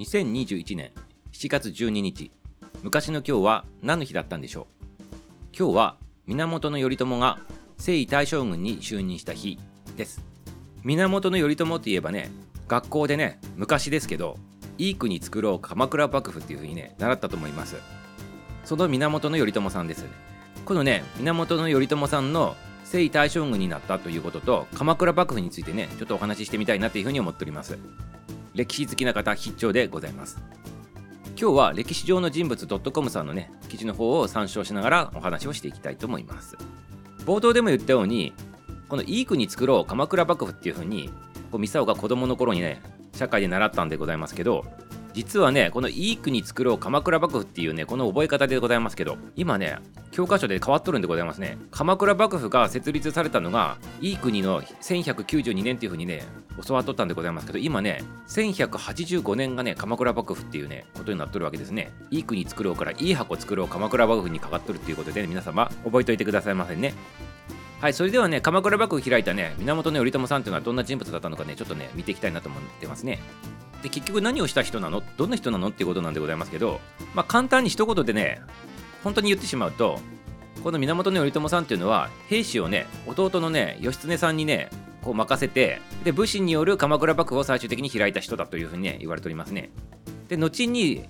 2021年7月12日昔の今日は何の日だったんでしょう？今日は源頼朝が征夷大将軍に就任した日です。源頼朝といえばね学校でね昔ですけどいい国作ろう鎌倉幕府っていう風にね習ったと思います。その源頼朝さんです。ねこのね源頼朝さんの征夷大将軍になったということと鎌倉幕府についてねちょっとお話ししてみたいなというふうに思っております。歴史好きな方必聴でございます。今日は歴史上の人物 .com さんのね記事の方を参照しながらお話をしていきたいと思います。冒頭でも言ったようにこのいい国作ろう鎌倉幕府っていう風にこうミサオが子供の頃にね社会で習ったんでございますけど実はねこのいい国作ろう鎌倉幕府っていうねこの覚え方でございますけど今ね教科書で変わっとるんでございますね。鎌倉幕府が設立されたのがいい国の1192年っていう風にね教わっとったんでございますけど今ね1185年がね鎌倉幕府っていうねことになっとるわけですね。いい国作ろうからいい箱作ろう鎌倉幕府にかかっとるっていうことで、ね、皆様覚えておいてくださいませね。はいそれではね鎌倉幕府開いたね源頼朝さんっていうのはどんな人物だったのかねちょっとね見ていきたいなと思ってますね。で結局何をした人なの？どんな人なの？っていうことなんでございますけどまあ簡単に一言でね本当に言ってしまうとこの源頼朝さんっていうのは兵士をね弟のね義経さんにねこう任せてで武士による鎌倉幕府を最終的に開いた人だというふうにね言われておりますね。で後に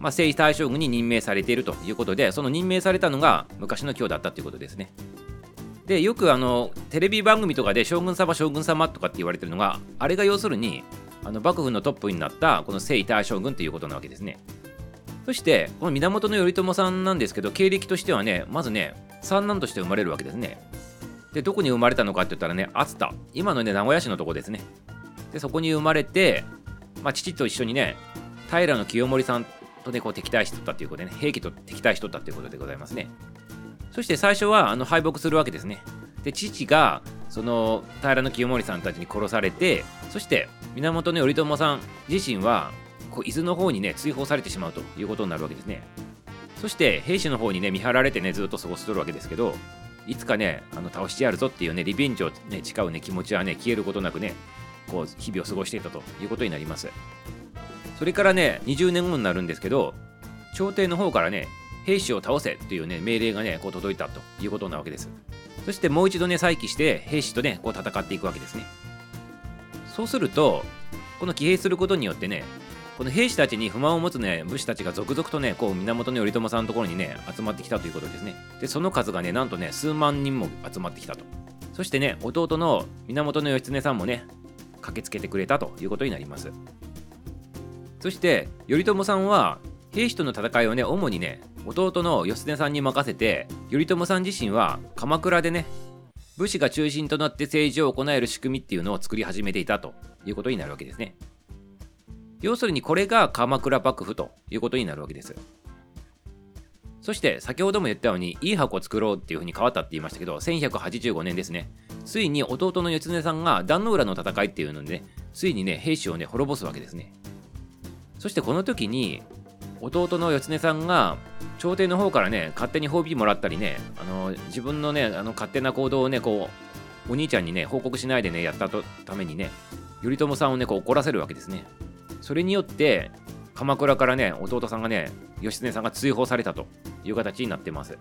まあ、征夷大将軍に任命されているということでその任命されたのが昔の今日だったということですね。でよくあのテレビ番組とかで将軍様将軍様とかって言われてるのがあれが要するにあの幕府のトップになったこの征夷大将軍ということなわけですね。そしてこの源頼朝さんなんですけど経歴としてはねまずね三男として生まれるわけですね。でどこに生まれたのかって言ったらね熱田。今のね名古屋市のとこですね。でそこに生まれて、まあ、父と一緒にね平清盛さんとねこう敵対しとったということでね兵器と敵対しとったということでございますね。そして最初はあの敗北するわけですね。で父がその平清盛さんたちに殺されてそして源頼朝さん自身はこう伊豆の方にね追放されてしまうということになるわけですね。そして兵士の方にね見張られてねずっと過ごしとるわけですけどいつかねあの倒してやるぞっていうねリベンジをね誓うね気持ちはね消えることなくねこう日々を過ごしていたということになります。それからね20年後になるんですけど朝廷の方からね兵士を倒せというね命令がねこう届いたということなわけです。そしてもう一度ね再起して兵士とねこう戦っていくわけですね。そうするとこの騎兵することによってねこの兵士たちに不満を持つね武士たちが続々とねこう源頼朝さんのところにね集まってきたということですね。でその数がねなんとね数万人も集まってきたと。そしてね弟の源義経さんもね駆けつけてくれたということになります。そして頼朝さんは兵士との戦いをね主にね弟の義経さんに任せて頼朝さん自身は鎌倉でね武士が中心となって政治を行える仕組みっていうのを作り始めていたということになるわけですね。要するにこれが鎌倉幕府ということになるわけです。そして先ほども言ったようにいい箱を作ろうっていうふうに変わったって言いましたけど1185年ですね。ついに弟の義経さんが壇ノ浦の戦いっていうのでねついにね兵士をね滅ぼすわけですね。そしてこの時に弟の義経さんが朝廷の方からね勝手に褒美もらったりねあの自分のねあの勝手な行動をねこうお兄ちゃんにね報告しないでねやったとためにね頼朝さんをねこう怒らせるわけですね。それによって鎌倉からね弟さんがね義経さんが追放されたという形になってます。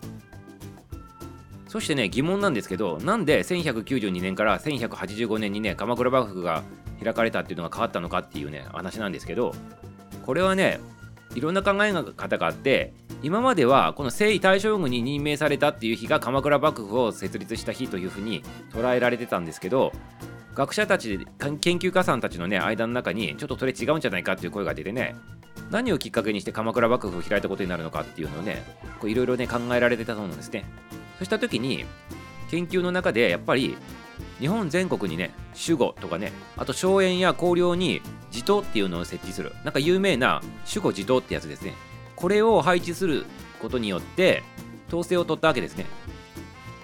そしてね疑問なんですけどなんで1192年から1185年にね鎌倉幕府が開かれたっていうのが変わったのかっていうね話なんですけどこれはねいろんな考え方があって今まではこの征夷大将軍に任命されたっていう日が鎌倉幕府を設立した日というふうに捉えられてたんですけど学者たち研究家さんたちのね間の中にちょっとそれ違うんじゃないかっていう声が出てね何をきっかけにして鎌倉幕府を開いたことになるのかっていうのをねいろいろね考えられてたそうんですね。そうした時に研究の中でやっぱり日本全国にね守護とかねあと荘園や公領に地頭っていうのを設置する。なんか有名な守護地頭ってやつですね。これを配置することによって統制を取ったわけですね。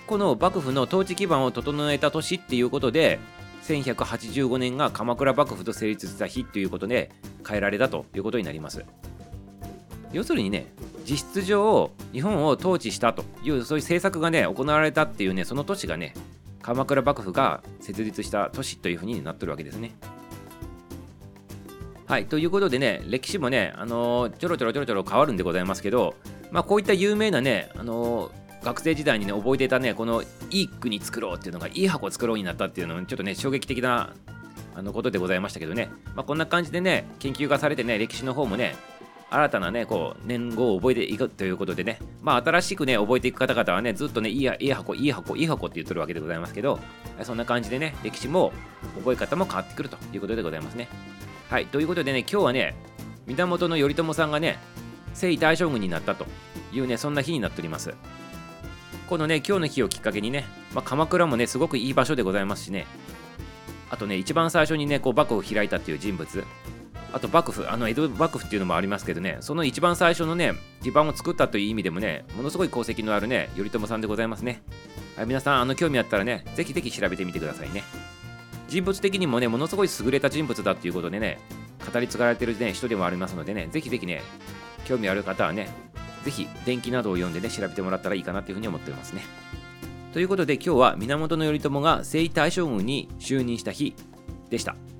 この幕府の統治基盤を整えた年っていうことで1185年が鎌倉幕府と成立した日ということで変えられたということになります。要するにね実質上日本を統治したというそういう政策がね行われたっていうねその年がね鎌倉幕府が設立した都市というふうになってるわけですね。はいということでね歴史もね、あのー、ちょろちょろちょろちょろ変わるんでございますけど、まあ、こういった有名なね、あのー学生時代にね覚えていたねこのいい国作ろうっていうのがいい箱作ろうになったっていうのはちょっとね衝撃的なあのことでございましたけどね、まあ、こんな感じでね研究がされてね歴史の方もね新たなねこう年号を覚えていくということでね。まあ新しくね覚えていく方々はねずっとねいいいい箱いい箱いい箱って言ってるわけでございますけどそんな感じでね歴史も覚え方も変わってくるということでございますね。はいということでね今日はね源頼朝さんがね征夷大将軍になったというねそんな日になっております。このね今日の日をきっかけにね、まあ、鎌倉もねすごくいい場所でございますしね。あとね一番最初にねこう幕府を開いたっていう人物。あと幕府あの江戸幕府っていうのもありますけどねその一番最初のね地盤を作ったという意味でもねものすごい功績のあるね頼朝さんでございますね、はい、皆さんあの興味あったらねぜひぜひ調べてみてくださいね。人物的にもねものすごい優れた人物だっていうことでね語り継がれてる、ね、人でもありますのでねぜひぜひね興味ある方はねぜひ伝記などを読んでね調べてもらったらいいかなというふうに思っておりますね。ということで今日は源頼朝が征夷大将軍に就任した日でした。